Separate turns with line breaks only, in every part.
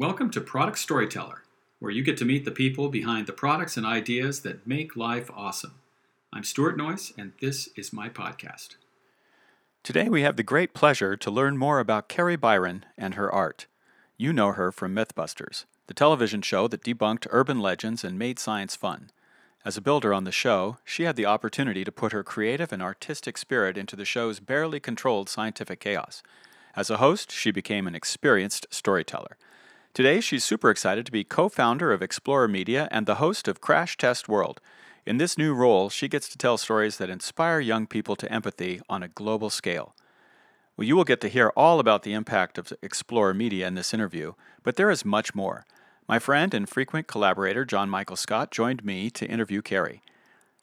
Welcome to Product Storyteller, where you get to meet the people behind the products and ideas that make life awesome. I'm Stuart Noyce, and this is my podcast.
Today we have the great pleasure to learn more about Kari Byron and her art. You know her from Mythbusters, the television show that debunked urban legends and made science fun. As a builder on the show, she had the opportunity to put her creative and artistic spirit into the show's barely controlled scientific chaos. As a host, she became an experienced storyteller. Today, she's super excited to be co founder of Explorer Media and the host of Crash Test World. In this new role, she gets to tell stories that inspire young people to empathy on a global scale. Well, you will get to hear all about the impact of Explorer Media in this interview, but there is much more. My friend and frequent collaborator John Michael Scott joined me to interview Kari.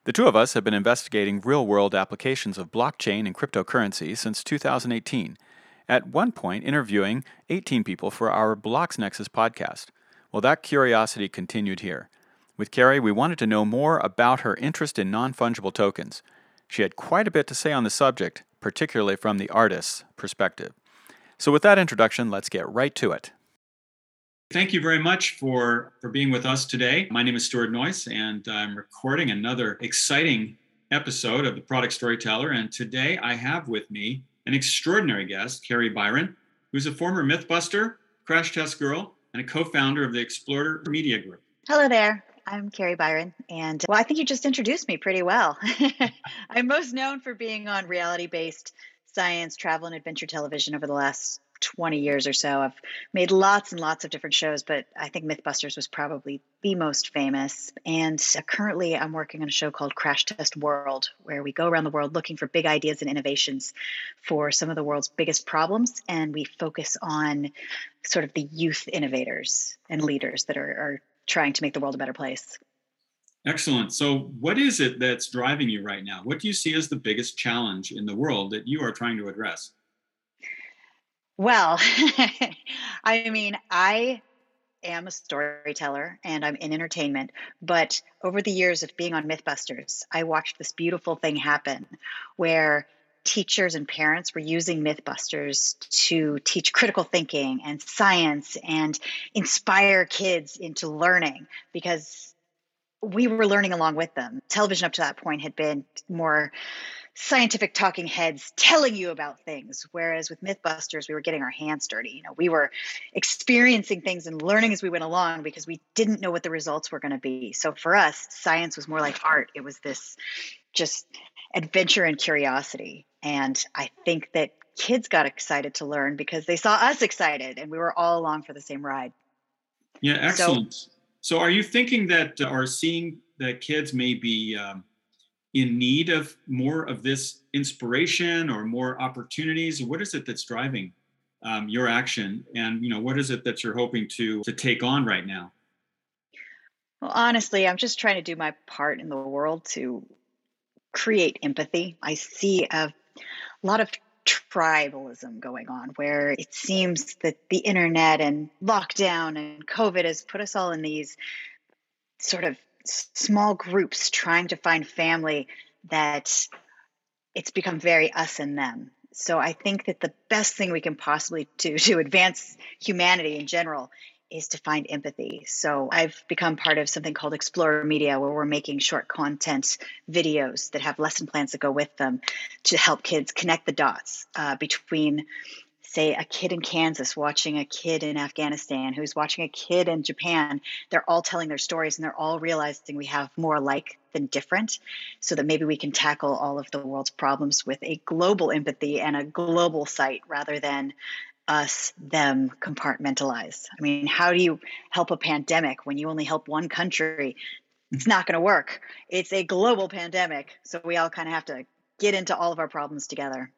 The two of us have been investigating real world applications of blockchain and cryptocurrency since 2018 at one point interviewing 18 people for our Blocks Nexus podcast. Well, that curiosity continued here. With Kari, we wanted to know more about her interest in non fungible tokens. She had quite a bit to say on the subject, particularly from the artist's perspective. So, with that introduction, let's get right to it.
Thank you very much for, for being with us today. My name is Stuart Noyce, and I'm recording another exciting episode of the Product Storyteller. And today I have with me an extraordinary guest, Kari Byron, who's a former Mythbuster, Crash Test Girl, and a co founder of the Explorer Media Group.
Hello there. I'm Kari Byron, and well, I think you just introduced me pretty well. I'm most known for being on reality based science, travel, and adventure television over the last 20 years or so. I've made lots and lots of different shows, but I think Mythbusters was probably the most famous. And uh, currently, I'm working on a show called Crash Test World, where we go around the world looking for big ideas and innovations for some of the world's biggest problems. And we focus on sort of the youth innovators and leaders that are, are trying to make the world a better place.
Excellent. So, what is it that's driving you right now? What do you see as the biggest challenge in the world that you are trying to address?
Well, I mean, I am a storyteller and I'm in entertainment, but over the years of being on Mythbusters, I watched this beautiful thing happen where teachers and parents were using Mythbusters to teach critical thinking and science and inspire kids into learning because we were learning along with them. Television up to that point had been more scientific talking heads telling you about things. Whereas with mythbusters we were getting our hands dirty. You know we were experiencing things and learning as we went along because we didn't know what the results were going to be. So for us science was more like art. It was this just adventure and curiosity. And i think that kids got excited to learn because they saw us excited and we were all along for the same ride.
Yeah excellent. So, so are you thinking that uh, or seeing that kids may be um, in need of more of this inspiration or more opportunities? What is it that's driving um, your action, and you know what is it that you're hoping to to take on right now?
Well, honestly, I'm just trying to do my part in the world to create empathy. I see a lot of tribalism going on where it seems that the internet and lockdown and COVID has put us all in these sort of small groups trying to find family that it's become very us and them. So I think that the best thing we can possibly do to advance humanity in general is to find empathy. So I've become part of something called Explorer Media, where we're making short content videos that have lesson plans that go with them to help kids connect the dots uh, between say a kid in Kansas watching a kid in Afghanistan who's watching a kid in Japan, they're all telling their stories and they're all realizing we have more alike than different so that maybe we can tackle all of the world's problems with a global empathy and a global sight rather than us them compartmentalize. I mean, how do you help a pandemic when you only help one country? It's not going to work. It's a global pandemic, so we all kind of have to get into all of our problems together.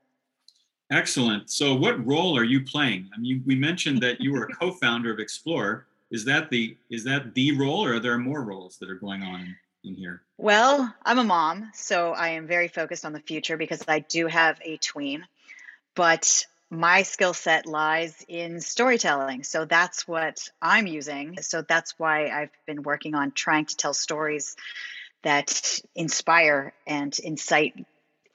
Excellent. So, what role are you playing? I mean, we mentioned that you were a co-founder of Explore. Is that the is that the role, or are there more roles that are going on in here?
Well, I'm a mom, so I am very focused on the future because I do have a tween. But my skill set lies in storytelling. So that's what I'm using. So that's why I've been working on trying to tell stories that inspire and incite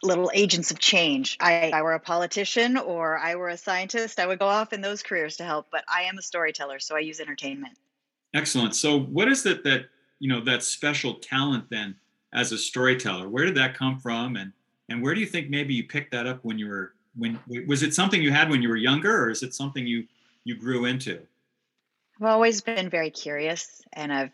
little agents of change. I, I were a politician or I were a scientist, I would go off in those careers to help. But I am a storyteller, so I use entertainment.
Excellent. So, what is it that you know that special talent then as a storyteller? Where did that come from, and and where do you think maybe you picked that up when you were when was it something you had when you were younger, or is it something you you grew into?
I've always been very curious, and I've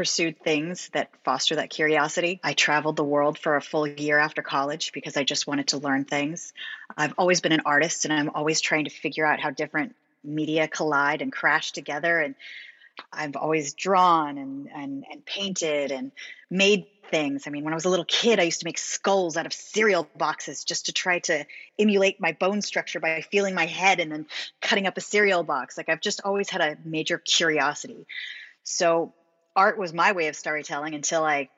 pursued things that foster that curiosity. I traveled the world for a full year after college because I just wanted to learn things. I've always been an artist and I'm always trying to figure out how different media collide and crash together and I've always drawn and, and and painted and made things. I mean, when I was a little kid, I used to make skulls out of cereal boxes just to try to emulate my bone structure by feeling my head and then cutting up a cereal box. Like I've just always had a major curiosity. So art was my way of storytelling until I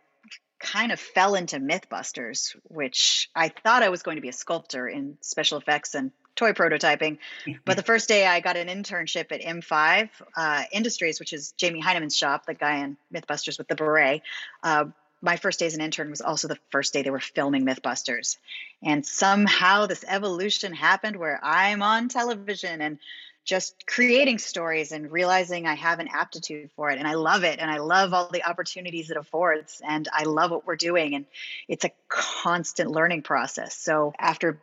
kind of fell into Mythbusters, which I thought I was going to be a sculptor in special effects and toy prototyping. but the first day I got an internship at M5 uh, Industries, which is Jamie Hyneman's shop, the guy in Mythbusters with the beret. Uh, my first day as an intern was also the first day they were filming Mythbusters. And somehow this evolution happened where I'm on television and just creating stories and realizing I have an aptitude for it. And I love it. And I love all the opportunities it affords. And I love what we're doing. And it's a constant learning process. So after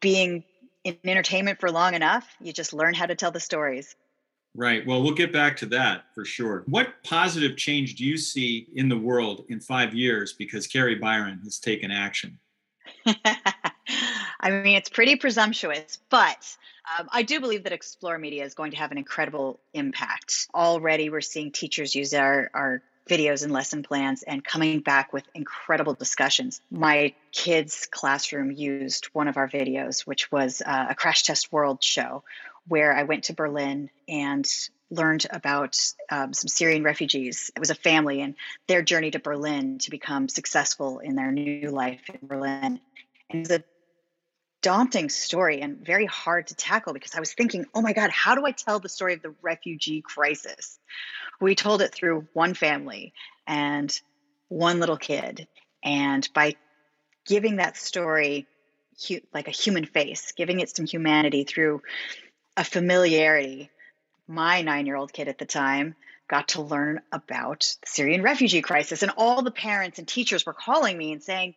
being in entertainment for long enough, you just learn how to tell the stories.
Right. Well, we'll get back to that for sure. What positive change do you see in the world in five years because Kari Byron has taken action?
I mean, it's pretty presumptuous, but um, I do believe that Explore Media is going to have an incredible impact. Already, we're seeing teachers use our, our videos and lesson plans and coming back with incredible discussions. My kids' classroom used one of our videos, which was uh, a Crash Test World show, where I went to Berlin and learned about um, some Syrian refugees. It was a family and their journey to Berlin to become successful in their new life in Berlin. And it was a daunting story and very hard to tackle because I was thinking, oh my God, how do I tell the story of the refugee crisis? We told it through one family and one little kid. And by giving that story like a human face, giving it some humanity through a familiarity, my nine year old kid at the time got to learn about the Syrian refugee crisis. And all the parents and teachers were calling me and saying,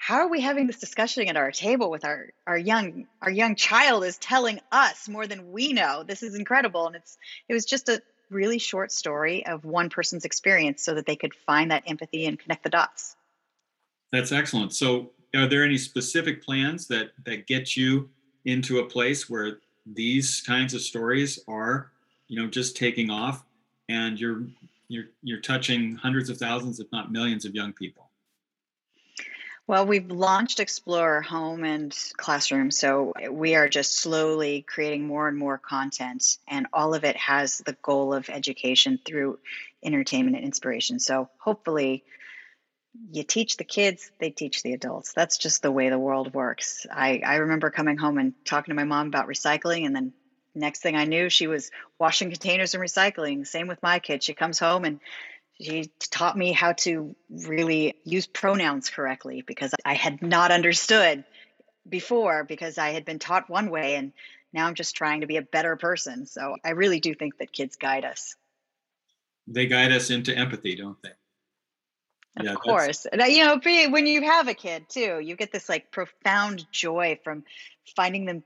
how are we having this discussion at our table with our our young our young child is telling us more than we know. This is incredible. And it's it was just a really short story of one person's experience so that they could find that empathy and connect the dots.
That's excellent. So are there any specific plans that that get you into a place where these kinds of stories are you know just taking off and you're you're you're touching hundreds of thousands if not millions of young people
well, we've launched Explore Home and Classroom. So we are just slowly creating more and more content, and all of it has the goal of education through entertainment and inspiration. So hopefully, you teach the kids, they teach the adults. That's just the way the world works. I, I remember coming home and talking to my mom about recycling, and then next thing I knew, she was washing containers and recycling. Same with my kid. She comes home and she taught me how to really use pronouns correctly because I had not understood before because I had been taught one way and now I'm just trying to be a better person. So I really do think that kids guide us.
They guide us into empathy, don't they?
Of yeah, course. And, uh, you know, when you have a kid too, you get this like profound joy from finding them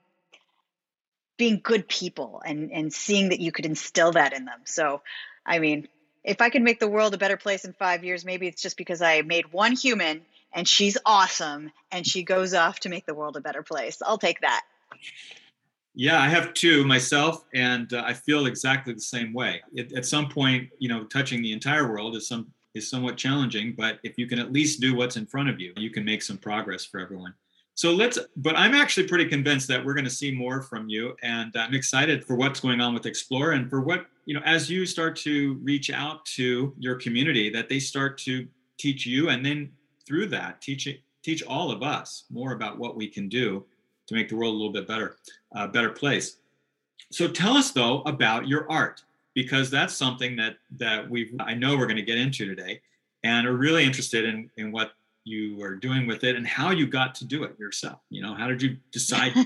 being good people and and seeing that you could instill that in them. So, I mean, if I can make the world a better place in five years, maybe it's just because I made one human and she's awesome and she goes off to make the world a better place. I'll take that.
Yeah, I have two myself, and uh, I feel exactly the same way. It, at some point, you know, touching the entire world is some is somewhat challenging, but if you can at least do what's in front of you, you can make some progress for everyone. So let's, but I'm actually pretty convinced that we're going to see more from you. And I'm excited for what's going on with Explore and for what, you know, as you start to reach out to your community, that they start to teach you and then through that, teach, teach all of us more about what we can do to make the world a little bit better, a better place. So tell us though about your art, because that's something that, that we I know we're going to get into today and are really interested in, in what you were doing with it and how you got to do it yourself. You know, how did you decide?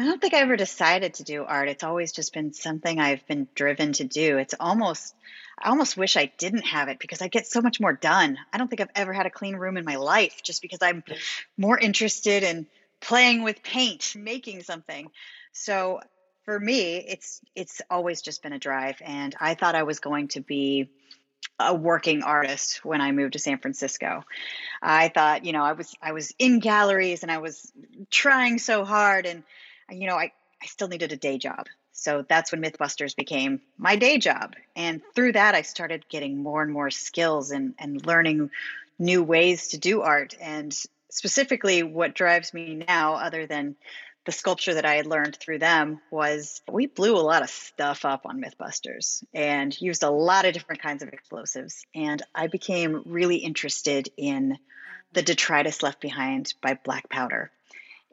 I don't think I ever decided to do art. It's always just been something I've been driven to do. It's almost, I almost wish I didn't have it because I get so much more done. I don't think I've ever had a clean room in my life just because I'm more interested in playing with paint, making something. So for me, it's it's always just been a drive, and I thought I was going to be a working artist when I moved to San Francisco. I thought, you know, I was I was in galleries and I was trying so hard and you know, I I still needed a day job. So that's when Mythbusters became my day job. And through that I started getting more and more skills and and learning new ways to do art and specifically what drives me now other than the sculpture that I had learned through them was we blew a lot of stuff up on Mythbusters and used a lot of different kinds of explosives. And I became really interested in the detritus left behind by black powder.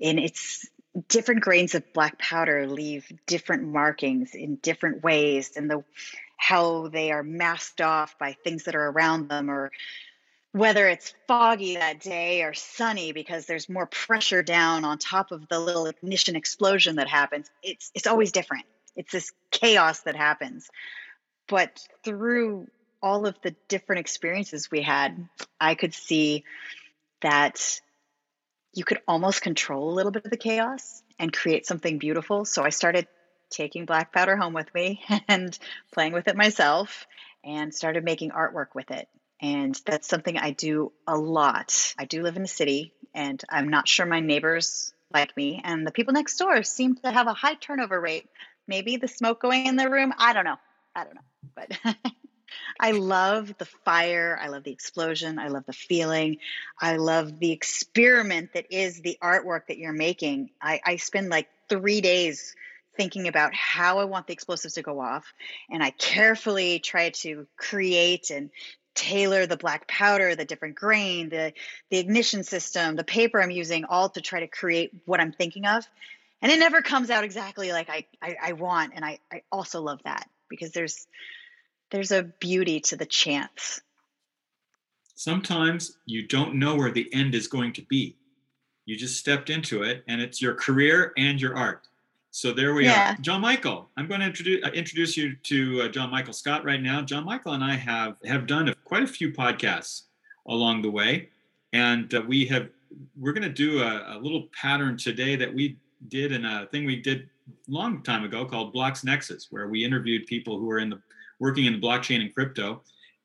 And it's different grains of black powder leave different markings in different ways and the how they are masked off by things that are around them or whether it's foggy that day or sunny because there's more pressure down on top of the little ignition explosion that happens it's it's always different. It's this chaos that happens. But through all of the different experiences we had i could see that you could almost control a little bit of the chaos and create something beautiful. So i started taking black powder home with me and playing with it myself and started making artwork with it and that's something I do a lot. I do live in a city, and I'm not sure my neighbors like me. And the people next door seem to have a high turnover rate. Maybe the smoke going in their room. I don't know. I don't know. But I love the fire. I love the explosion. I love the feeling. I love the experiment that is the artwork that you're making. I, I spend like three days thinking about how I want the explosives to go off. And I carefully try to create and tailor the black powder, the different grain, the the ignition system, the paper I'm using, all to try to create what I'm thinking of. And it never comes out exactly like I, I, I want. And I, I also love that because there's there's a beauty to the chance.
Sometimes you don't know where the end is going to be. You just stepped into it and it's your career and your art. So there we yeah. are. John Michael, I'm going to introduce uh, introduce you to uh, John Michael Scott right now. John Michael and I have have done a, quite a few podcasts along the way, and uh, we have we're going to do a, a, little pattern today that we did in a thing we did a long time ago called Blocks Nexus, where we interviewed people who are in the working in blockchain and crypto,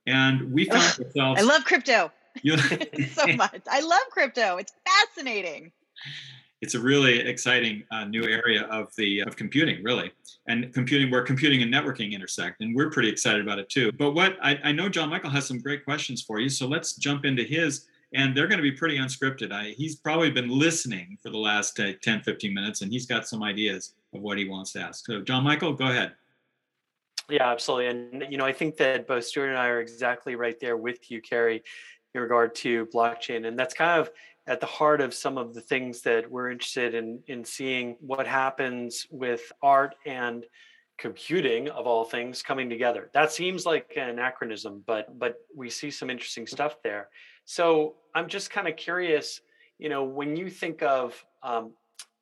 and we found Ugh, ourselves.
I love crypto. You so much. I love crypto. It's fascinating
it's a really exciting uh, new area of the of computing really. And computing where computing and networking intersect and we're pretty excited about it too. But what i, I know john michael has some great questions for you so let's jump into his and they're going to be pretty unscripted. I, he's probably been listening for the last uh, 10 15 minutes and he's got some ideas of what he wants to ask. So john michael go ahead.
Yeah absolutely. And you know i think that both stuart and i are exactly right there with you carrie in regard to blockchain. And that's kind of at the heart of some of the things that we're interested in in seeing what happens with art and computing of all things coming together. That seems like an anachronism but but we see some interesting stuff there. So i'm just kind of curious you know when you think of um,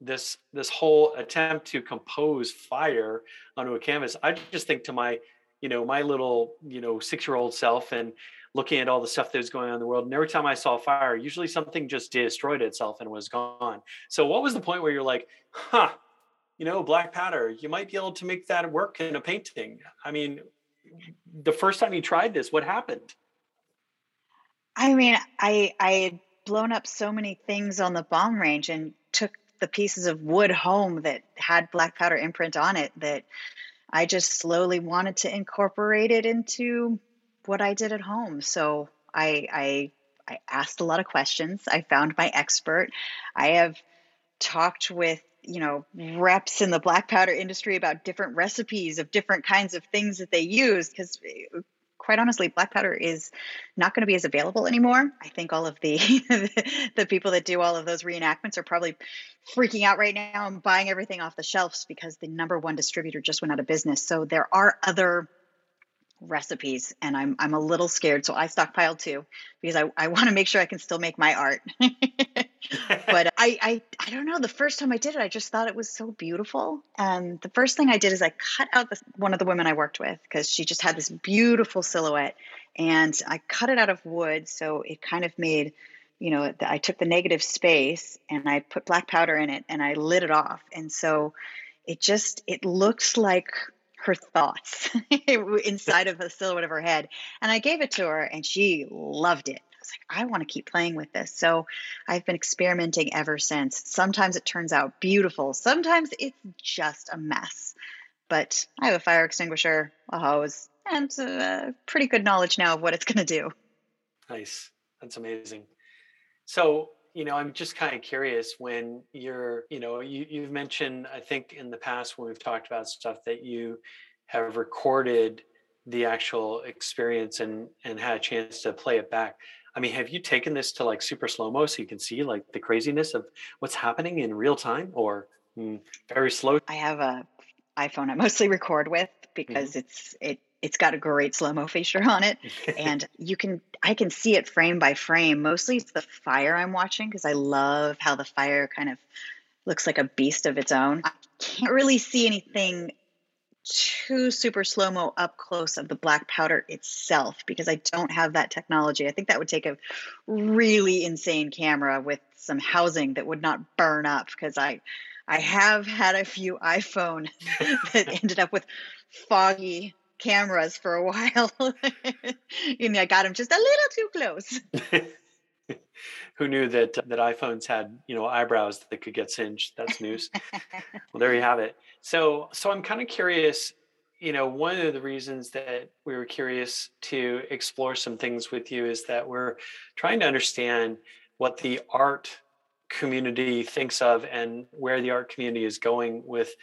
this this whole attempt to compose fire onto a canvas i just think to my you know my little you know six year old self and looking at all the stuff that was going on in the world. And every time I saw fire, usually something just destroyed itself and was gone. So what was the point where you're like, huh, you know, black powder, you might be able to make that work in a painting. I mean, the first time you tried this, what happened?
I mean, I I had blown up so many things on the bomb range and took the pieces of wood home that had black powder imprint on it that I just slowly wanted to incorporate it into what I did at home. So I, I, I asked a lot of questions. I found my expert. I have talked with you know reps in the black powder industry about different recipes of different kinds of things that they use because eh, quite honestly black powder is not going to be as available anymore i think all of the the people that do all of those reenactments are probably freaking out right now and buying everything off the shelves because the number one distributor just went out of business so there are other recipes and I'm I'm a little scared. So I stockpile too because I, I want to make sure I can still make my art. but I, I I don't know. The first time I did it, I just thought it was so beautiful. And the first thing I did is I cut out one of the women I worked with because she just had this beautiful silhouette, and I cut it out of wood, so it kind of made, you know, I took the negative space and I put black powder in it and I lit it off, and so it just it looks like her thoughts inside of the silhouette of her head. And I gave it to her and she loved it I was like, I want to keep playing with this. So I've been experimenting ever since. Sometimes it turns out beautiful, sometimes it's just a mess. But I have a fire extinguisher, a hose, and uh, pretty good knowledge now of what it's going to do.
Nice. That's amazing. So, you know, I'm just kind of curious when you're, you know, you, you've mentioned, I think in the past when we've talked about stuff that you have recorded the actual experience and and had a chance to play it back. I mean, have you taken this to like super slow mo so you can see like the craziness of what's happening in real time or mm, very slow?
I have a iPhone I mostly record with because mm-hmm. it's it it's got a great slow mo feature on it. And you can i can see it frame by frame. Mostly it's the fire i'm watching because i love how the fire kind of looks like a beast of its own. I can't really see anything too super slow mo up close of the black powder itself because I don't have that technology. I think that would take a really insane camera with some housing that would not burn up because I I have had a few iPhone that ended up with foggy cameras for a while. you know, I got them just a little too close.
Who knew that uh, that iPhones had you know eyebrows that could get singed? That's news. well, there you have it. So, so I'm kind of curious. You know, one of the reasons that we were curious to explore some things with you is that we're trying to understand what the art community thinks of and where the art community is going with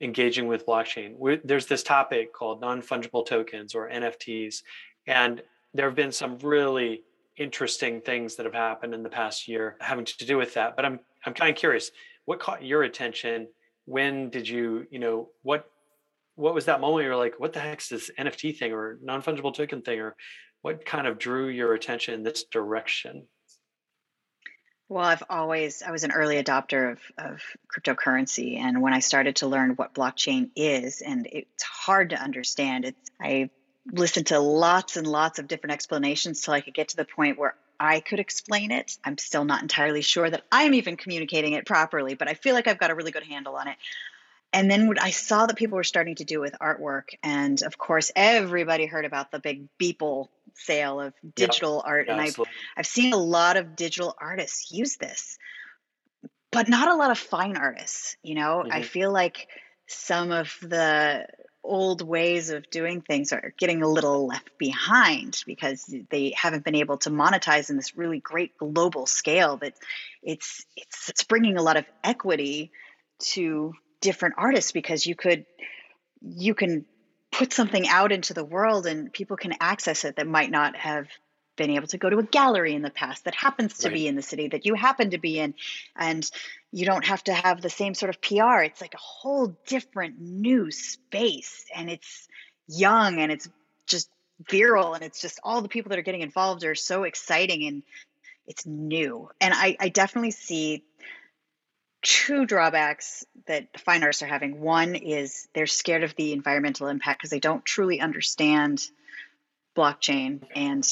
engaging with blockchain. We're, there's this topic called non fungible tokens or NFTs, and there have been some really interesting things that have happened in the past year having to do with that. But I'm I'm kind of curious, what caught your attention when did you you know what what was that moment you're like what the heck's this nft thing or non-fungible token thing or what kind of drew your attention in this direction
well i've always i was an early adopter of, of cryptocurrency and when i started to learn what blockchain is and it's hard to understand it's i listened to lots and lots of different explanations till i could get to the point where I could explain it. I'm still not entirely sure that I'm even communicating it properly, but I feel like I've got a really good handle on it. And then I saw that people were starting to do with artwork. And of course, everybody heard about the big Beeple sale of digital art. and I've, I've seen a lot of digital artists use this, but not a lot of fine artists. You know, mm-hmm. I feel like some of the old ways of doing things are getting a little left behind because they haven't been able to monetize in this really great global scale that it's it's it's bringing a lot of equity to different artists because you could you can put something out into the world and people can access it that might not have been able to go to a gallery in the past that happens to right. be in the city that you happen to be in. And you don't have to have the same sort of PR it's like a whole different new space. And it's young and it's just virile. And it's just all the people that are getting involved are so exciting and it's new. And I, I definitely see two drawbacks that fine artists are having. One is they're scared of the environmental impact because they don't truly understand blockchain and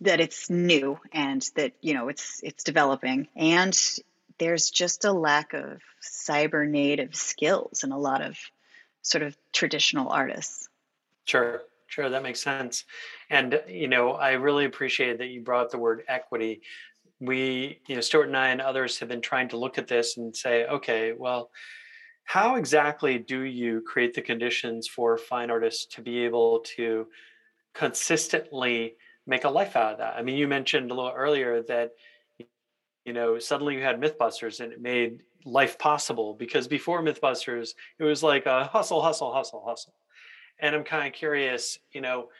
that it's new and that you know it's it's developing. And there's just a lack of cyber native skills in a lot of sort of traditional artists.
Sure sure that makes sense. And you know i really appreciated that you brought the word equity we you know stuart and i and others have been trying to look at this and say okay well how exactly do you create the conditions for fine artists to be able to consistently make a life out of that. I mean, you mentioned a little earlier that you know suddenly you had MythBusters and it made life possible because before MythBusters it was like a hustle, hustle, hustle, hustle. And I'm kind of curious, you know,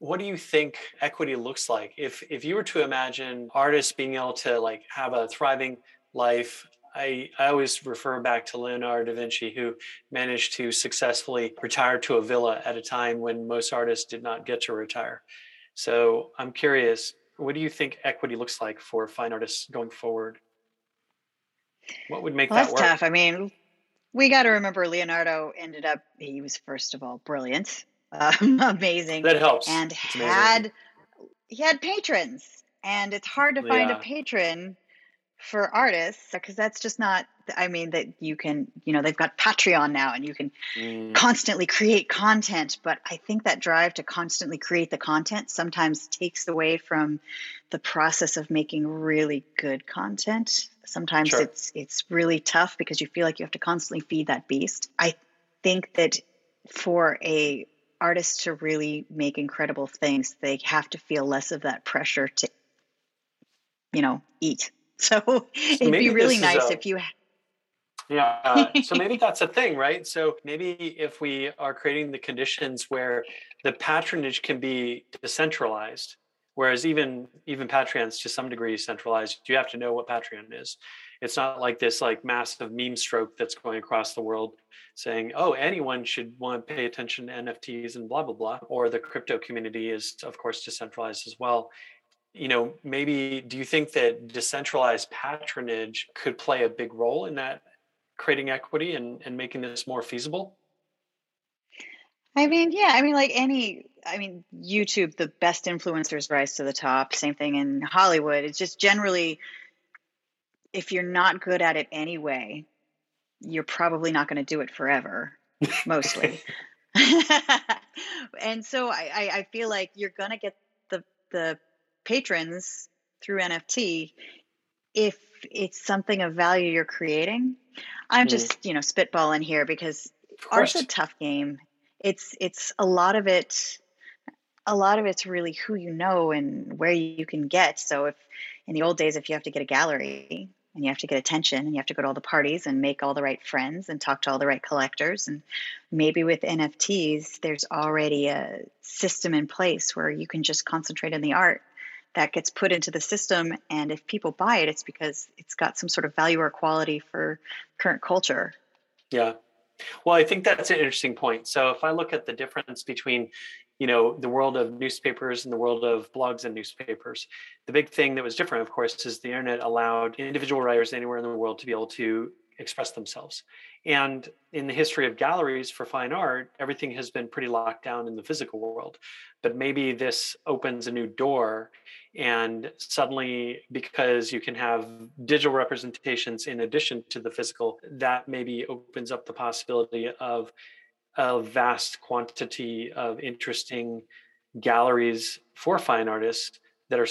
what do you think equity looks like if if you were to imagine artists being able to like have a thriving life I, I always refer back to Leonardo da Vinci, who managed to successfully retire to a villa at a time when most artists did not get to retire. So I'm curious, what do you think equity looks like for fine artists going forward? What would make
well,
that
that's
work?
tough. I mean, we got to remember Leonardo ended up, he was, first of all, brilliant, um, amazing.
That helps.
And
It's
had,
amazing.
he had patrons. And it's hard to find
Yeah.
a patron for artists because that's just not, I mean, that you can, you know, they've got Patreon now and you can
Mm,
constantly create content but i think that drive to constantly create the content sometimes takes away from the process of making really good content sometimes
Sure.
it's it's really tough because you feel like you have to constantly feed that beast i think that for a artist to really make incredible things they have to feel less of that pressure to you know eat so it'd be really nice
a-
if you
Yeah. uh, so maybe that's a thing, right? So maybe if we are creating the conditions where the patronage can be decentralized, whereas even even Patreon's to some degree centralized, you have to know what Patreon is. It's not like this like massive meme stroke that's going across the world saying, oh, anyone should want to pay attention to NFTs and blah blah blah. Or the crypto community is of course decentralized as well. You know, maybe do you think that decentralized patronage could play a big role in that creating equity and, and making this more feasible?
I mean, yeah, I mean, like any, I mean, YouTube, the best influencers rise to the top. Same thing in Hollywood. It's just generally, if you're not good at it anyway, you're probably not going to do it forever, mostly. and so I, I, I feel like you're going to get the, the patrons through NFT if it's something of value you're creating. I'm
Mm.
just, you know, spitballing here because art's a tough game. It's it's a lot of it a lot of it's really who you know and where you can get. So if in the old days if you have to get a gallery and you have to get attention and you have to go to all the parties and make all the right friends and talk to all the right collectors and maybe with NFTs there's already a system in place where you can just concentrate on the art that gets put into the system and if people buy it it's because it's got some sort of value or quality for current culture.
Yeah. Well, I think that's an interesting point. So if I look at the difference between, you know, the world of newspapers and the world of blogs and newspapers, the big thing that was different, of course, is the internet allowed individual writers anywhere in the world to be able to express themselves. And in the history of galleries for fine art, everything has been pretty locked down in the physical world. But maybe this opens a new door and suddenly because you can have digital representations in addition to the physical that maybe opens up the possibility of a vast quantity of interesting galleries for fine artists that are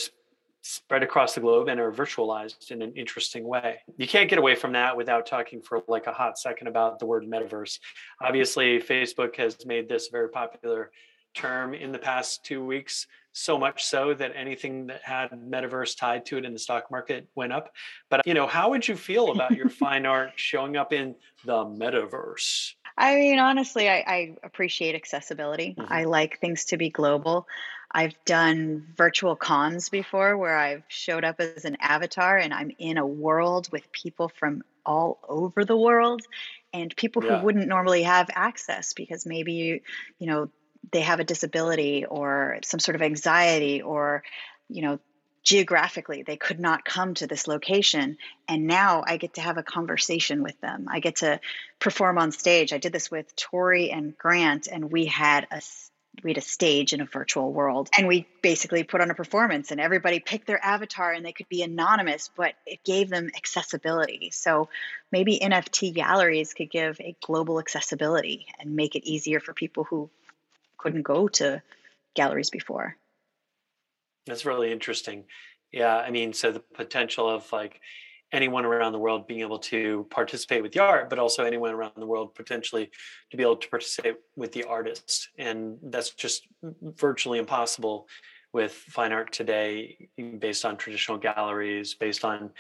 spread across the globe and are virtualized in an interesting way. You can't get away from that without talking for like a hot second about the word metaverse. Obviously, Facebook has made this a very popular term in the past 2 weeks so much so that anything that had metaverse tied to it in the stock market went up. But you know, how would you feel about your fine art showing up in the metaverse?
I mean, honestly, I, I appreciate accessibility.
Mhm.
I like things to be global. I've done virtual cons before where I've showed up as an avatar and I'm in a world with people from all over the world and people
Yeah.
who wouldn't normally have access because maybe you, know, they have a disability or some sort of anxiety or, you know, geographically they could not come to this location and now I get to have a conversation with them. I get to perform on stage. I did this with Tori and Grant, and we had a we had a stage in a virtual world, and we basically put on a performance, and everybody picked their avatar, and they could be anonymous, but it gave them accessibility. So maybe NFT galleries could give a global accessibility and make it easier for people who couldn't go to galleries before.
That's really interesting. Yeah, I mean, so the potential of like anyone around the world being able to participate with the art, but also anyone around the world potentially to be able to participate with the artist. And that's just virtually impossible with fine art today, based on traditional galleries, based on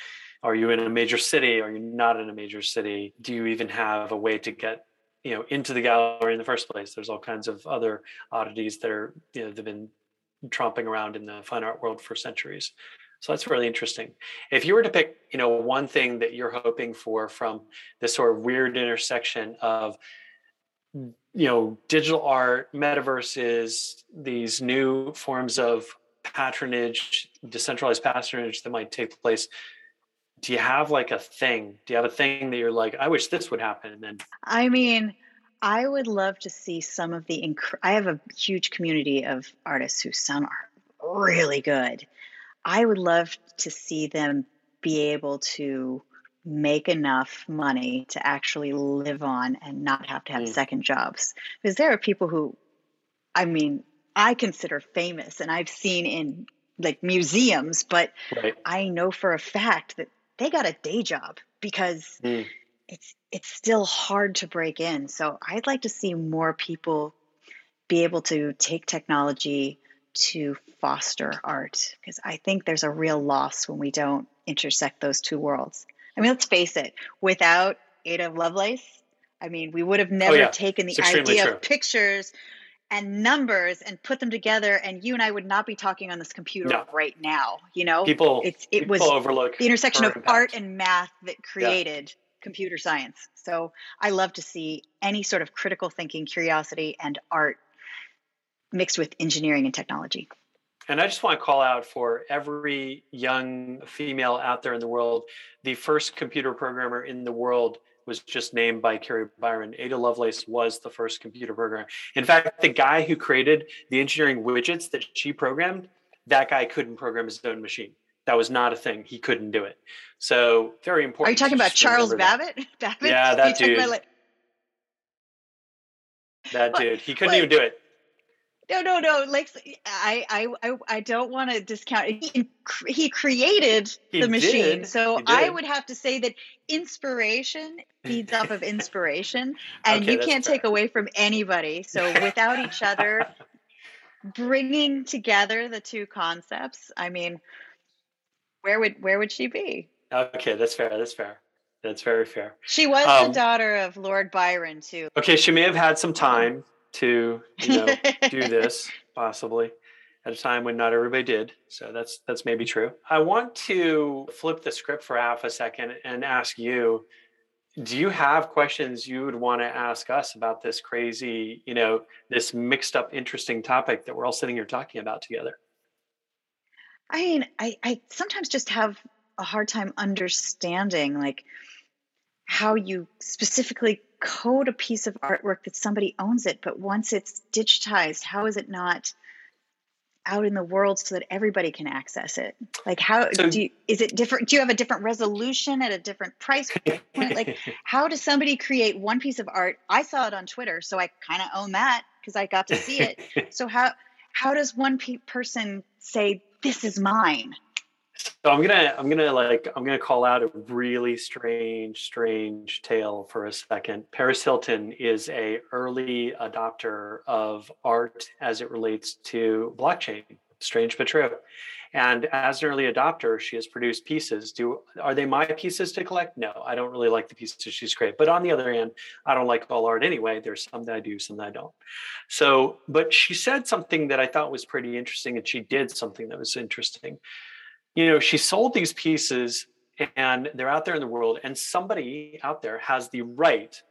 are you in a major city? Are you not in a major city? Do you even have a way to get you know into the gallery in the first place? There's all kinds of other oddities that are you know they've been tromping around in the fine art world for centuries. So that's really interesting. If you were to pick, you know, one thing that you're hoping for from this sort of weird intersection of you know digital art metaverses these new forms of patronage decentralized patronage that might take place do you have like a thing do you have a thing that you're like i wish this would happen and then
I mean, I would love to see some of the. Inc- I have a huge community of artists who sound are really good. I would love to see them be able to make enough money to actually live on and not have to have
Mm.
second jobs. Because there are people who, I mean, I consider famous and I've seen in like museums, but
right
I know for a fact that they got a day job because
Mm.
it's it's still hard to break in. So I'd like to see more people be able to take technology to foster art because I think there's a real loss when we don't intersect those two worlds. I mean, let's face it, without Ada Lovelace, I mean, we would have oh, never
Oh, yeah.
taken the idea
true.
of pictures and numbers and put them together and you and I would not be talking on this computer
No.
right now, you know?
people
it's it
people
was
overlook
the intersection of art and math that created computer science. So I love to see any sort of critical thinking, curiosity, and art mixed with engineering and technology.
And I just want to call out for every young female out there in the world, the first computer programmer in the world was just named by Kari Byron. Ada Lovelace was the first computer programmer. In fact, the guy who created the engineering widgets that she programmed, that guy couldn't program his own machine. That was not a thing. He couldn't do it. So very important.
Are you talking about Charles
remember that.
Babbage? Babbage?
Yeah, that
you talking about,
dude.
like-
That dude. He couldn't
what-
even do it.
No, no, no. Like I, I, I, I don't want to discount. He, he created
He
the machine, so I would have to say that inspiration feeds off of inspiration, and
Okay,
you can't take away from anybody. So without each other, bringing together the two concepts, I mean, where would where would she be?
Okay, that's fair. That's fair. That's very fair.
She was
Um,
the daughter of Lord Byron too.
Okay, she may have had some time to, you know, do this possibly at a time when not everybody did. So that's that's maybe true. I want to flip the script for half a second and ask you do you have questions you would want to ask us about this crazy, you know, this mixed up interesting topic that we're all sitting here talking about together?
I mean, I, I sometimes just have a hard time understanding like how you specifically code a piece of artwork that somebody owns it, but once it's digitized, how is it not out in the world so that everybody can access it? Like how
So-
do you, is it different? Do you have a different resolution at a different price point? Like how does somebody create one piece of art? I saw it on Twitter, so I kind of own that because I got to see it. So how how does one pe- person say this is mine?
So I'm gonna I'm gonna like I'm gonna call out a really strange strange tale for a second. Paris Hilton is a early adopter of art as it relates to blockchain. Strange but true. And as an early adopter, she has produced pieces. Do are they my pieces to collect? No, I don't really like the pieces she's created. But on the other hand, I don't like all art anyway. There's some that I do, some that I don't. So, but she said something that I thought was pretty interesting, and she did something that was interesting you know, she sold these pieces and they're out there in the world, and somebody out there has the right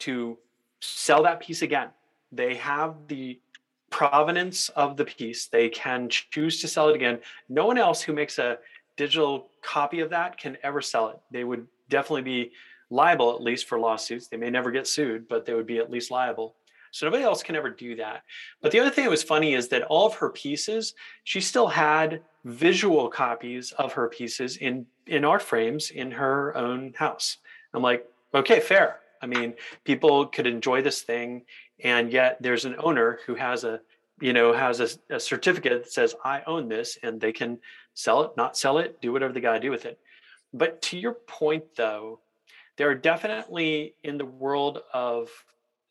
to sell that piece again. They have the provenance of the piece, they can choose to sell it again. No one else who makes a digital copy of that can ever sell it. They would definitely be liable, at least for lawsuits. They may never get sued, but they would be at least liable. So nobody else can ever do that. But the other thing that was funny is that all of her pieces, she still had visual copies of her pieces in in art frames in her own house. I'm like, okay, fair. I mean, people could enjoy this thing, and yet there's an owner who has a you know has a, a certificate that says I own this, and they can sell it, not sell it, do whatever they got to do with it. But to your point, though, there are definitely in the world of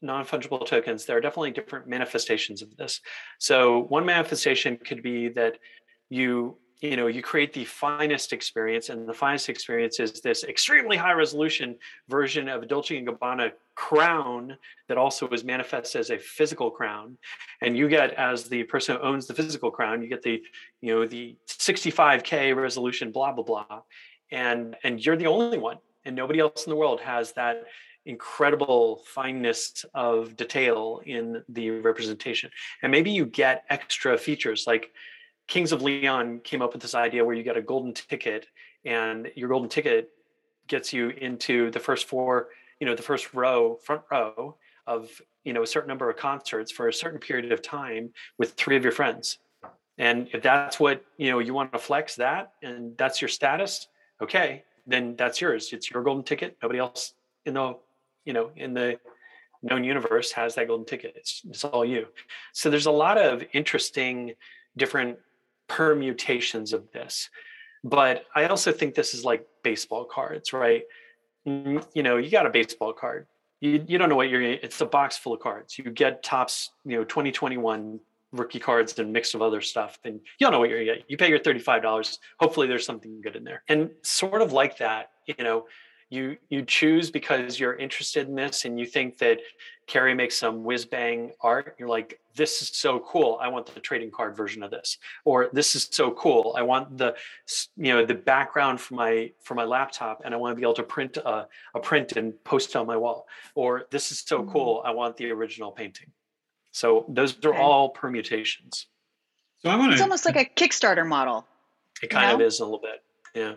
non-fungible tokens there are definitely different manifestations of this so one manifestation could be that you you know you create the finest experience and the finest experience is this extremely high resolution version of a dolce & gabbana crown that also is manifest as a physical crown. And you get as the person who owns the physical crown you get the you know the 65k resolution blah blah blah. And and you're the only one and nobody else in the world has that incredible fineness of detail in the representation. And maybe you get extra features like Kings of Leon came up with this idea where you get a golden ticket, and your golden ticket gets you into the first four, you know, the first row, front row of you know a certain number of concerts for a certain period of time with three of your friends. And if that's what you know you want to flex that, and that's your status, okay, then that's yours. It's your golden ticket. Nobody else in the you know in the known universe has that golden ticket. It's, it's all you. So there's a lot of interesting different permutations of this. But I also think this is like baseball cards, right? Mm, you know, you got a baseball card. You, you don't know what you're it's a box full of cards. You get Topps, you know, 2021 rookie cards and mix of other stuff, and you don't know what you're gonna get. You pay your $35. Hopefully there's something good in there. And sort of like that, you know, you you choose because you're interested in this and you think that Kari makes some whiz bang art. You're like, this is so cool. I want the trading card version of this, or this is so cool. I want the you know the background for my for my laptop, and I want to be able to print a, a print and post it on my wall. Or this is so cool. Mm-hmm. I want the original painting. So those are okay. all permutations.
So I want to. It's almost like a Kickstarter model.
It kind know? of is a little bit. Yeah.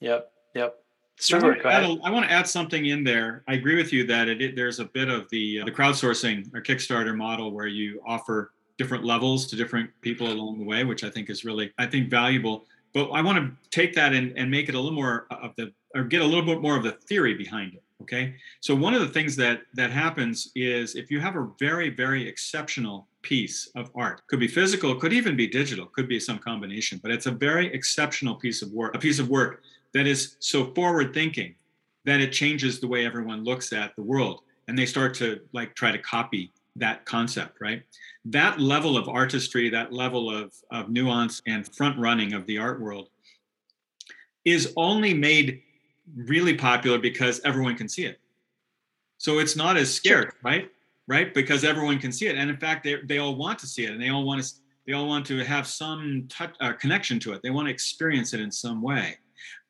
Yep. Yep.
So I, want to add something in there. I agree with you that it, it, there's a bit of the uh, the crowdsourcing or Kickstarter model where you offer different levels to different people along the way, which I think is really I think valuable. But I want to take that and, and make it a little more of the or get a little bit more of the theory behind it. Okay. So one of the things that that happens is if you have a very, very exceptional piece of art, could be physical, could even be digital, could be some combination, but it's a very exceptional piece of work, a piece of work that is so forward thinking that it changes the way everyone looks at the world. And they start to like try to copy that concept right? That level of artistry that level of, of nuance and front running of the art world is only made really popular because everyone can see it. So it's not as scared sure. right? Right? Because everyone can see it. And in fact they, they all want to see it and they all want to they all want to have some touch, uh, connection to it. They want to experience it in some way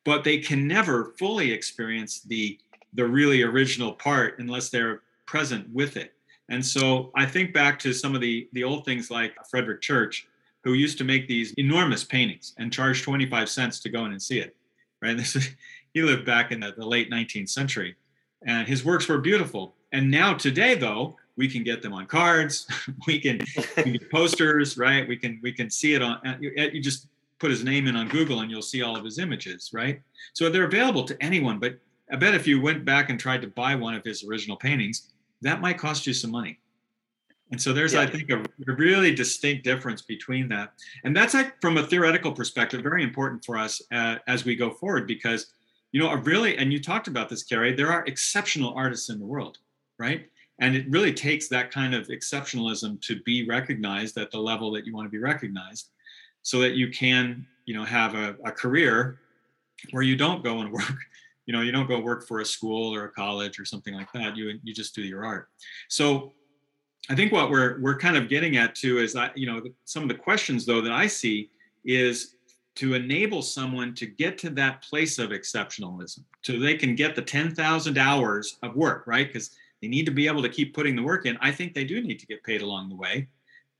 but they can never fully experience the the really original part unless they're present with it. And so I think back to some of the the old things like Frederic Church, who used to make these enormous paintings and charge 25 cents to go in and see it. Right. This is, he lived back in the, the late 19th century. And his works were beautiful. And now today though, we can get them on cards, we can, we can posters, right? We can we can see it on you just put his name in on Google and you'll see all of his images, right? So they're available to anyone. But I bet if you went back and tried to buy one of his original paintings, that might cost you some money. And so there's, yeah. I think, a, really distinct difference between that. And that's like, from a theoretical perspective, very important for us uh, as we go forward because, you know, a really, and you talked about this, Kari, there are exceptional artists in the world, right? And it really takes that kind of exceptionalism to be recognized at the level that you want to be recognized so that you can you know have a, a career where you don't go and work you know you don't go work for a school or a college or something like that. You you just do your art. So i think what we're we're kind of getting at too is that you know some of the questions though that i see is to enable someone to get to that place of exceptionalism so they can get the 10,000 hours of work right? Because they need to be able to keep putting the work in. I think they do need to get paid along the way.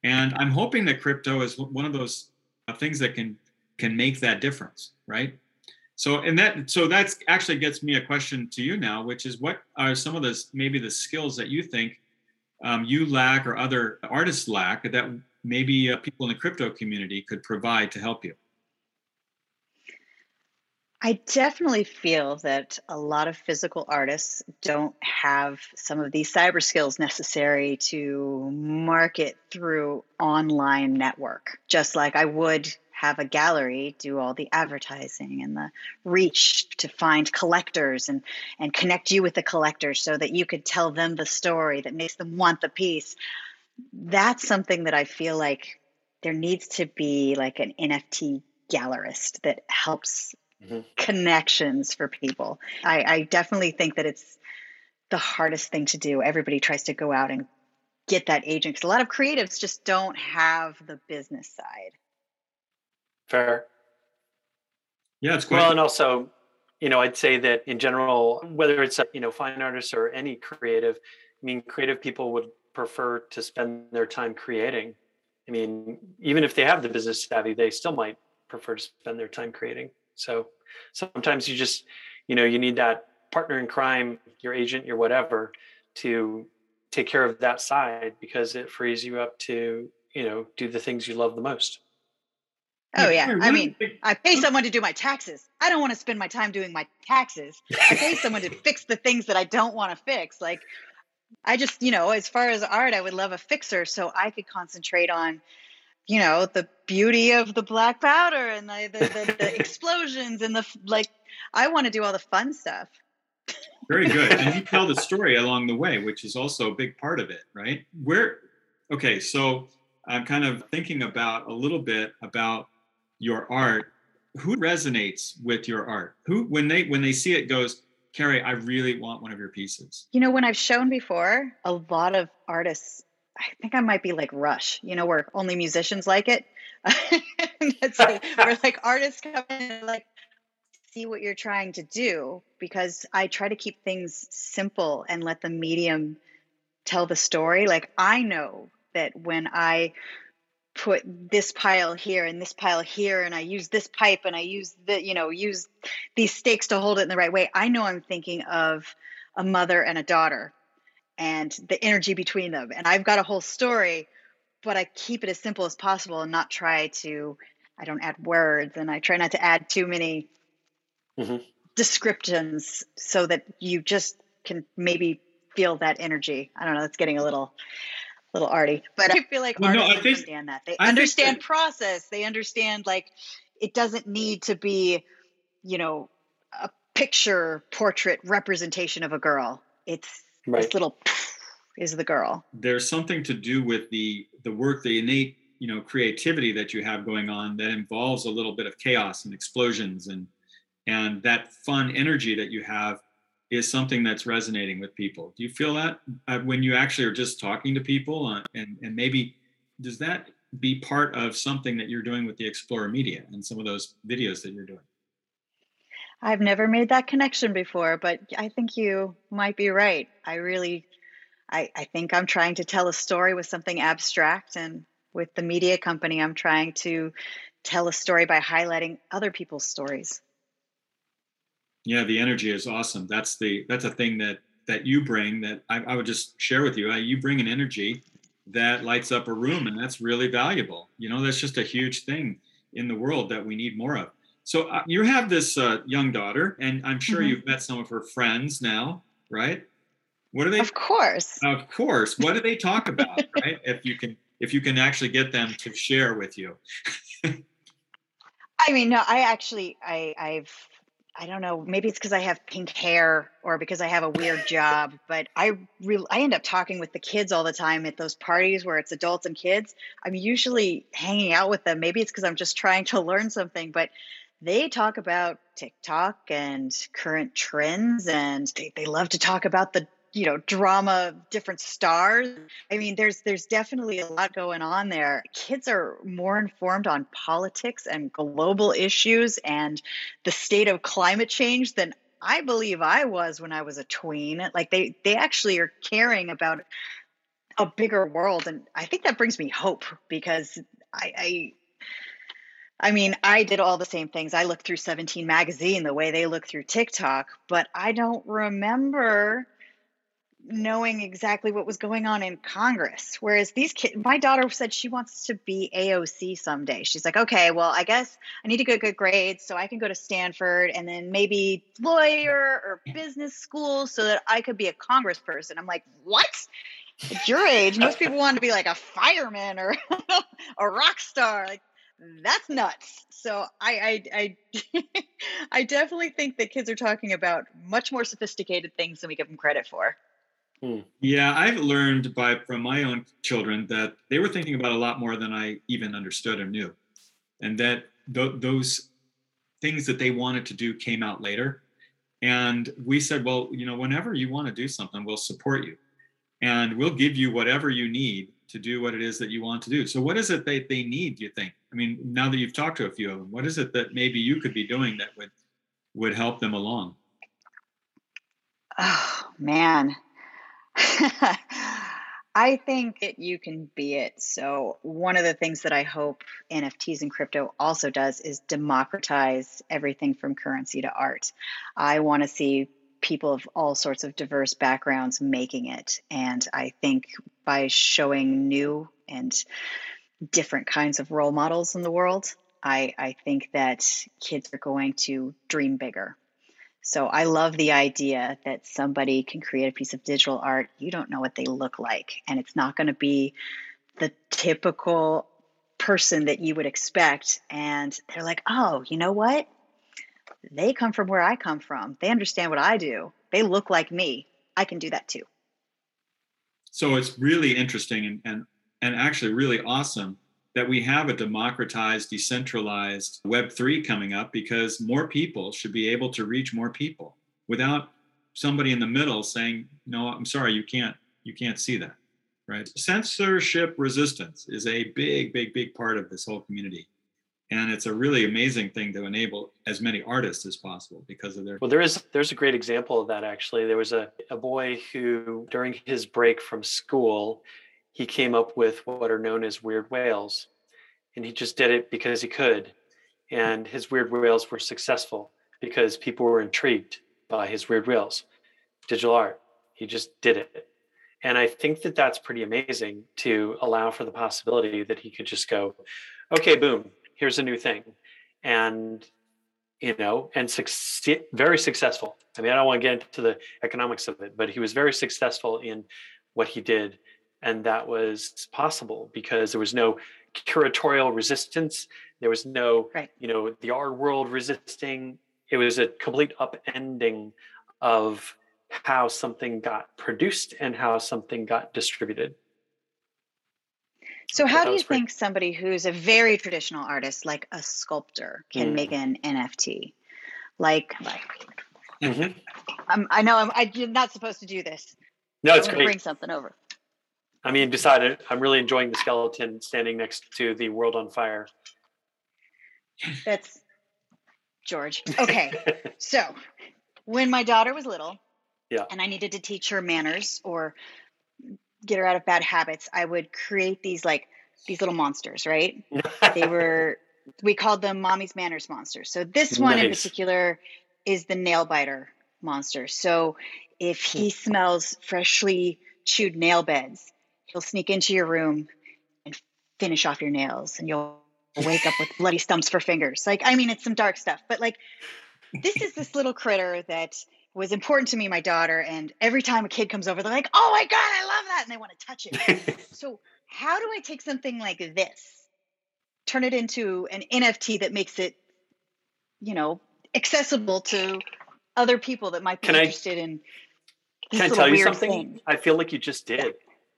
And i'm hoping that crypto is one of those things that can can make that difference right? So and that so that's actually gets me a question to you now which is what are some of the maybe the skills that you think um, you lack or other artists lack that maybe uh, people in the crypto community could provide to help you
I definitely feel that a lot of physical artists don't have some of these cyber skills necessary to market through online network, just like I would have a gallery do all the advertising and the reach to find collectors and and connect you with the collectors so that you could tell them the story that makes them want the piece. That's something that i feel like there needs to be like an nft gallerist that helps mm-hmm. connections for people. I, I definitely think that it's the hardest thing to do. Everybody tries to go out and get that agent because a lot of creatives just don't have the business side.
Fair.
Yeah, it's quite
well, and also, you know, I'd say that in general, whether it's you know fine artists or any creative, I mean, creative people would prefer to spend their time creating. I mean, even if they have the business savvy, they still might prefer to spend their time creating. So sometimes you just, you know, you need that partner in crime, your agent, your whatever, to take care of that side because it frees you up to, you know, do the things you love the most.
Oh yeah. I mean, I pay someone to do my taxes. I don't want to spend my time doing my taxes. I pay someone to fix the things that I don't want to fix. Like I just, you know, as far as art, I would love a fixer so I could concentrate on you know the beauty of the black powder and the, the, the, the explosions and the like i want to do all the fun stuff.
Very good. And you tell the story along the way which is also a big part of it right? Where okay so i'm kind of thinking about a little bit about your art. Who resonates with your art? Who when they when they see it goes kari i really want one of your pieces.
You know when i've shown before a lot of artists I think I might be like Rush, you know, where only musicians like it. Like, where like artists come in and like see what you're trying to do because I try to keep things simple and let the medium tell the story. Like I know that when I put this pile here and this pile here and I use this pipe and I use the you know use these stakes to hold it in the right way, I know I'm thinking of a mother and a daughter and the energy between them. And I've got a whole story, but I keep it as simple as possible and not try to, I don't add words and I try not to add too many mm-hmm. descriptions so that you just can maybe feel that energy. I don't know, it's getting a little little arty, but I feel like well, artists no, think, understand that. They I understand that, process. They understand like it doesn't need to be, you know, a picture portrait representation of a girl. It's right. this little is the girl.
There's something to do with the the work, the innate you know creativity that you have going on that involves a little bit of chaos and explosions and and that fun energy that you have is something that's resonating with people. Do you feel that uh, when you actually are just talking to people uh, and and maybe does that be part of something that you're doing with the Explorer Media and some of those videos that you're doing?
I've never made that connection before, but I think you might be right. I really, I, I think I'm trying to tell a story with something abstract, and with the media company, I'm trying to tell a story by highlighting other people's stories.
Yeah, the energy is awesome. That's the that's a thing that that you bring that I, I would just share with you. You bring an energy that lights up a room, and that's really valuable. You know, that's just a huge thing in the world that we need more of. So uh, you have this uh, young daughter, and I'm sure mm-hmm. you've met some of her friends now, right?
What do they? Of course.
Of course. What do they talk about, right? If you can, if you can actually get them to share with you.
I mean, no, I actually, I, I've I don't know, maybe it's because I have pink hair or because I have a weird job, but I really I end up talking with the kids all the time at those parties where it's adults and kids. I'm usually hanging out with them. Maybe it's because I'm just trying to learn something, but they talk about TikTok and current trends, and they, they love to talk about the you know drama of different stars. I mean there's there's definitely a lot going on there. Kids are more informed on politics and global issues and the state of climate change than i believe i was when i was a tween. Like they they actually are caring about a bigger world and i think that brings me hope because i, I I mean, I did all the same things. I looked through 17 magazine the way they look through TikTok, but I don't remember knowing exactly what was going on in Congress. Whereas these kids, my daughter said she wants to be AOC someday. She's like, okay, well, I guess I need to get good grades so I can go to Stanford and then maybe lawyer or business school so that I could be a congressperson. I'm like, what? At your age, most people want to be like a fireman or a rock star. Like, that's nuts. So I I I, I definitely think that kids are talking about much more sophisticated things than we give them credit for.
Hmm. Yeah, I've learned by from my own children that they were thinking about a lot more than I even understood or knew, and that th- those things that they wanted to do came out later. And we said, well, you know, whenever you want to do something, we'll support you and we'll give you whatever you need to do what it is that you want to do. So, what is it that they need, do you think? I mean, now that you've talked to a few of them, what is it that maybe you could be doing that would would help them along?
Oh, man. I think that you can be it. So, one of the things that I hope NFTs and crypto also does is democratize everything from currency to art. I want to see people of all sorts of diverse backgrounds making it. And I think by showing new and different kinds of role models in the world, I, I think that kids are going to dream bigger. So I love the idea that somebody can create a piece of digital art. You don't know what they look like, and it's not going to be the typical person that you would expect. And they're like, oh, you know what? They come from where I come from. They understand what I do. They look like me. I can do that too.
So it's really interesting and, and, and actually really awesome that we have a democratized, decentralized Web3 coming up because more people should be able to reach more people without somebody in the middle saying, no, I'm sorry, you can't, you can't see that. Right. Censorship resistance is a big, big, big part of this whole community. And it's a really amazing thing to enable as many artists as possible because of their
well there is there's a great example of that actually there was a, a boy who during his break from school he came up with what are known as weird whales. And he just did it because he could. And his weird whales were successful because people were intrigued by his weird whales, digital art. He just did it. And I think that that's pretty amazing to allow for the possibility that he could just go, okay, boom, here's a new thing. And, you know, and succeed, very successful. I mean, I don't want to get into the economics of it, but he was very successful in what he did and that was possible because there was no curatorial resistance. There was no right. you know the art world resisting. It was a complete upending of how something got produced and how something got distributed.
So how do you think somebody who's a very traditional artist like a sculptor can mm. make an nft like like mm-hmm. i know I'm, I'm not supposed to do this.
No it's great.
bring something over
I mean, decided I'm really enjoying the skeleton standing next to the world on fire.
That's George. Okay. so when my daughter was little,
yeah,
and I needed to teach her manners or get her out of bad habits, I would create these like these little monsters, right? they were we called them mommy's manners monsters. So this one nice. in particular is the nail biter monster. So if he hmm. smells freshly chewed nail beds, he'll sneak into your room and finish off your nails and you'll wake up with bloody stumps for fingers. Like, I mean, it's some dark stuff, but like, this is this little critter that was important to me, my daughter. And every time a kid comes over, they're like, oh my God, I love that. And they want to touch it. so, how do I take something like this, turn it into an NFT that makes it, you know, accessible to other people that might be can interested I, in?
Can I tell you something? Thing? I feel like you just did.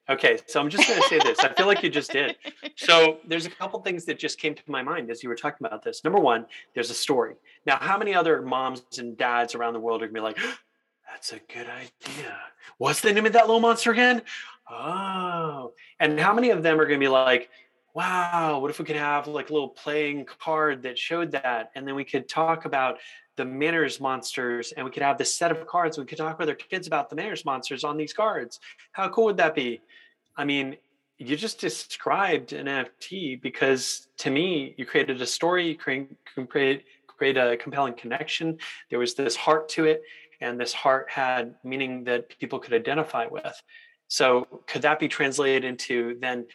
Okay, so I'm just going to say this. I feel like you just did. So there's a couple things that just came to my mind as you were talking about this. Number one, there's a story. Now, how many other moms and dads around the world are going to be like, "That's a good idea. What's the name of that little monster again?" Oh, and how many of them are going to be like, "Wow, what if we could have like a little playing card that showed that, and then we could talk about the manners monsters and we could have this set of cards. We could talk with our kids about the manners monsters on these cards. How cool would that be? I mean you just described an nft because to me you created a story you create, create, create a compelling connection. There was this heart to it and this heart had meaning that people could identify with. So could that be translated into then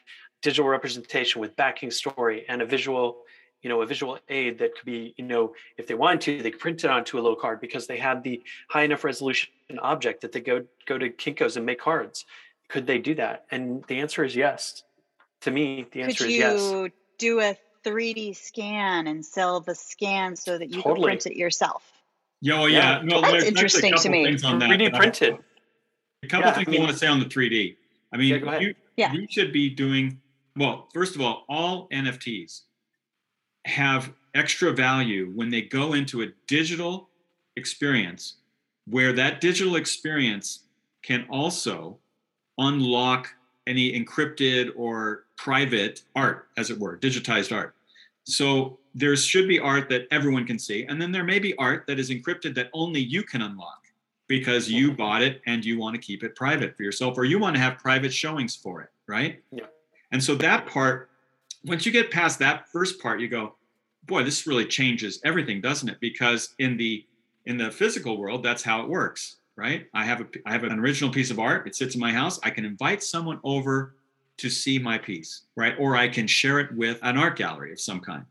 digital representation with backing story and a visual you know a visual aid that could be you know if they wanted to they could print it onto a little card because they had the high enough resolution object that they go go to Kinko's and make cards could they do that and the answer is yes to me the answer
could
is yes
you do a 3d scan and sell the scan so that you totally. can print it yourself
yeah, well, yeah.
No, that's interesting to me.
On
3D printed.
A couple yeah, things I, mean, I want to say on the 3D. I mean,
yeah,
you,
yeah.
you should be doing well. First of all, all NFTs have extra value when they go into a digital experience where that digital experience can also unlock any encrypted or private art, as it were, digitized art. So there should be art that everyone can see. And then there may be art that is encrypted that only you can unlock because you bought it and you want to keep it private for yourself or you want to have private showings for it, right?
Yeah.
And so that part, once you get past that first part, you go, boy, this really changes everything, doesn't it? Because in the in the physical world, that's how it works, right? I have a I have an original piece of art. It sits in my house. I can invite someone over to see my piece, right? Or I can share it with an art gallery of some kind.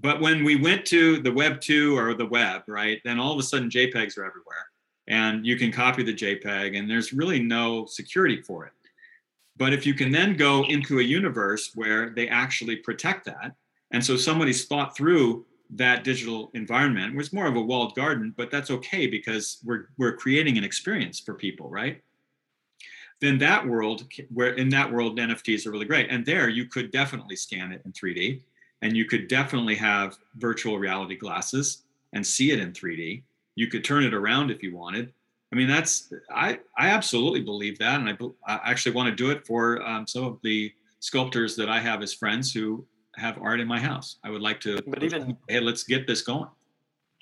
But when we went to the Web 2 or the web, right, then all of a sudden JPEGs are everywhere. And you can copy the JPEG, and there's really no security for it. But if you can then go into a universe where they actually protect that, and so somebody's thought through that digital environment, was more of a walled garden, but that's okay because we're we're creating an experience for people, right? Then that world, where in that world NFTs are really great, and there you could definitely scan it in 3D, and you could definitely have virtual reality glasses and see it in 3D. You could turn it around if you wanted. I mean, that's I I absolutely believe that, and I, I actually want to do it for um, some of the sculptors that I have as friends who have art in my house. I would like to.
But even
hey, let's get this going.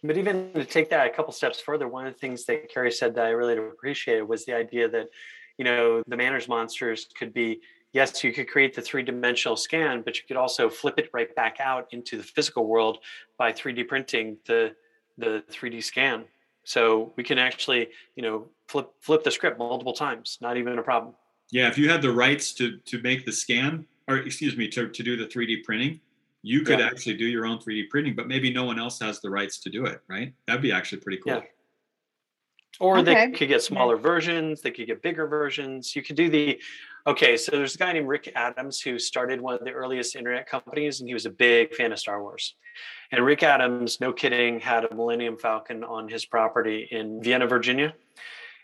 But even to take that a couple steps further, one of the things that Kari said that I really appreciated was the idea that, you know, the manners monsters could be yes, you could create the three dimensional scan, but you could also flip it right back out into the physical world by 3D printing the the 3D scan. So we can actually, you know, flip flip the script multiple times, not even a problem.
Yeah, if you had the rights to to make the scan, or excuse me, to, to do the 3D printing, you could yeah. actually do your own 3D printing, but maybe no one else has the rights to do it, right? That'd be actually pretty cool. Yeah.
Or okay. they could get smaller versions, they could get bigger versions. You could do the okay, so there's a guy named Rick Adams who started one of the earliest internet companies, and he was a big fan of Star Wars. And Rick Adams, no kidding, had a Millennium Falcon on his property in Vienna, Virginia.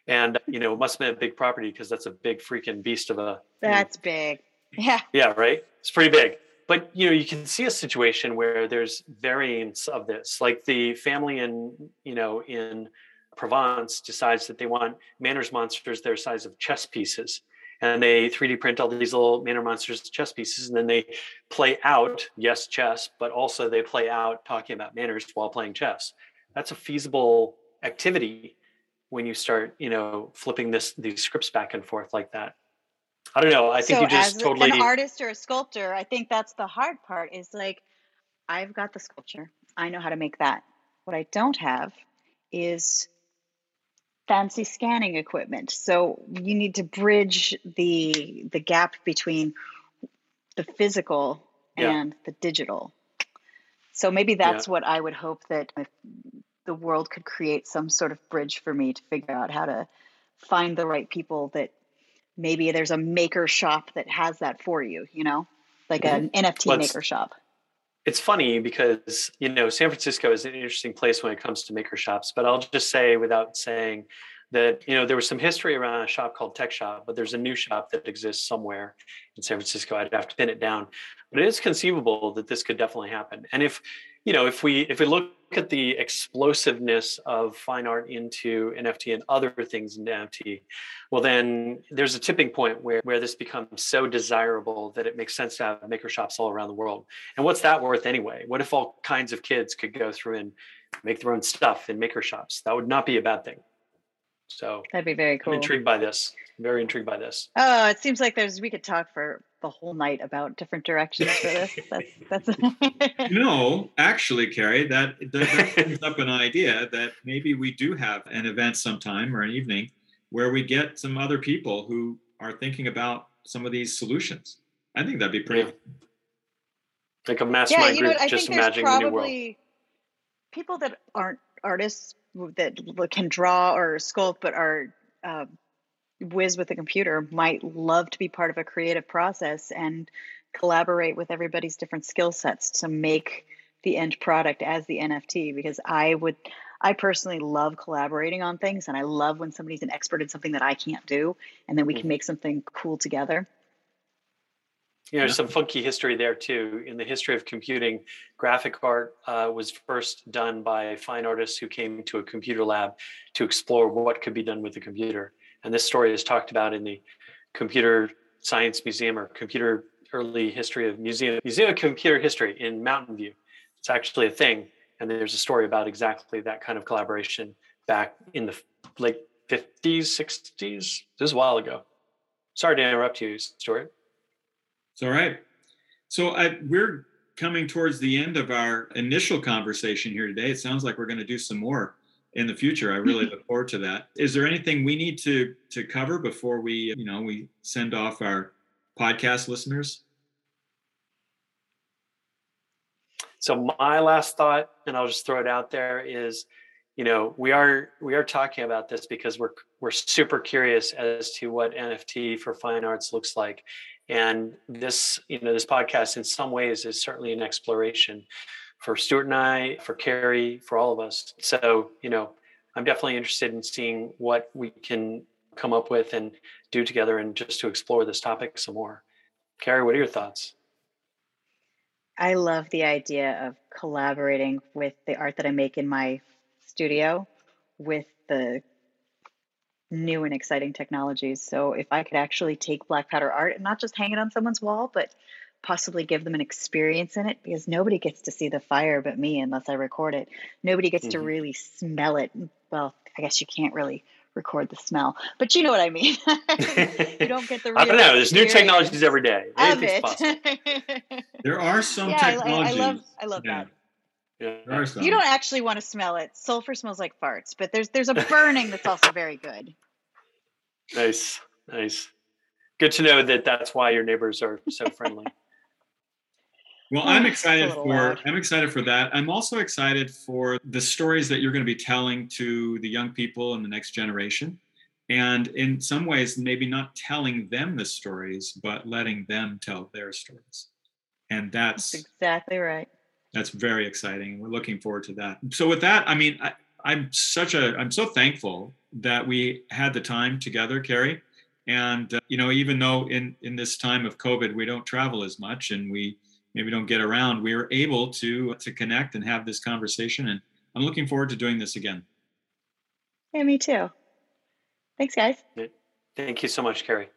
And you know, it must have been a big property because that's a big freaking beast of a
that's big. Yeah.
Yeah, right? It's pretty big. But you know, you can see a situation where there's variants of this. Like the family in, you know, in Provence decides that they want manners monsters their size of chess pieces. And they 3D print all these little manner monsters chess pieces, and then they play out, yes, chess, but also they play out talking about manners while playing chess. That's a feasible activity when you start, you know, flipping this these scripts back and forth like that. I don't know. I think
so
you just
as
totally
an artist or a sculptor. I think that's the hard part. Is like, I've got the sculpture. I know how to make that. What I don't have is fancy scanning equipment. So you need to bridge the the gap between the physical yeah. and the digital. So maybe that's yeah. what I would hope that the world could create some sort of bridge for me to figure out how to find the right people that maybe there's a maker shop that has that for you, you know, like an mm-hmm. NFT well, maker shop.
It's funny because, you know, San Francisco is an interesting place when it comes to maker shops, but I'll just say without saying that, you know, there was some history around a shop called Tech Shop, but there's a new shop that exists somewhere in San Francisco. I'd have to pin it down, but it is conceivable that this could definitely happen. And if, you know, if we, if we look at the explosiveness of fine art into NFT and other things in NFT, well, then there's a tipping point where, where this becomes so desirable that it makes sense to have maker shops all around the world. And what's that worth anyway? What if all kinds of kids could go through and make their own stuff in maker shops? That would not be a bad thing. So
that'd be very cool.
I'm intrigued by this. Very intrigued by this.
Oh, it seems like there's we could talk for the whole night about different directions for this. That's that's.
no, actually, Kari, that that brings up an idea that maybe we do have an event sometime or an evening where we get some other people who are thinking about some of these solutions. I think that'd be pretty. Yeah.
Like a mastermind yeah, you know, group, just imagining the new world.
People that aren't artists that can draw or sculpt, but are uh, whiz with a computer might love to be part of a creative process and collaborate with everybody's different skill sets to make the end product as the NFT because I would I personally love collaborating on things and I love when somebody's an expert in something that I can't do and then we can mm-hmm. make something cool together.
you know, yeah. some funky history there too. In the history of computing, graphic art uh, was first done by fine artists who came to a computer lab to explore what could be done with the computer. And this story is talked about in the Computer Science Museum or Computer Early History of Museum Museum of Computer History in Mountain View. It's actually a thing, and there's a story about exactly that kind of collaboration back in the late 50s, 60s. This is a while ago. Sorry to interrupt you, Stuart.
It's all right. So I, we're coming towards the end of our initial conversation here today. It sounds like we're going to do some more in the future. I really look forward to that. Is there anything we need to to cover before we, you know, we send off our podcast listeners?
So my last thought, and I'll just throw it out there, is, you know, we are we are talking about this because we're we're super curious as to what NFT for fine arts looks like, and this, you know, this podcast in some ways is certainly an exploration for Stuart and I, for Kari, for all of us. So, you know, I'm definitely interested in seeing what we can come up with and do together and just to explore this topic some more. Kari, what are your thoughts?
I love the idea of collaborating with the art that I make in my studio with the new and exciting technologies. So if I could actually take black powder art and not just hang it on someone's wall, but possibly give them an experience in it because nobody gets to see the fire but me unless I record it. Nobody gets mm-hmm. to really smell it. Well, I guess you can't really record the smell, but you know what I mean. you don't get the.
I don't know. There's new technologies every day.
there are some yeah, technologies.
I, I, love. I love yeah. that. Yeah. You don't actually want to smell it. Sulfur smells like farts, but there's there's a burning that's also very good.
Nice, nice. Good to know that that's why your neighbors are so friendly.
Well, I'm excited for loud. I'm excited for that. I'm also excited for the stories that you're going to be telling to the young people and the next generation. And in some ways, maybe not telling them the stories, but letting them tell their stories. And that's,
that's exactly right.
That's very exciting. We're looking forward to that. So with that, I mean, I, I'm such a I'm so thankful that we had the time together, Kari. And uh, you know, even though in in this time of COVID we don't travel as much and we maybe don't get around, we were able to to connect and have this conversation. And I'm looking forward to doing this again.
Yeah, me too. Thanks, guys.
Thank you so much, Kari.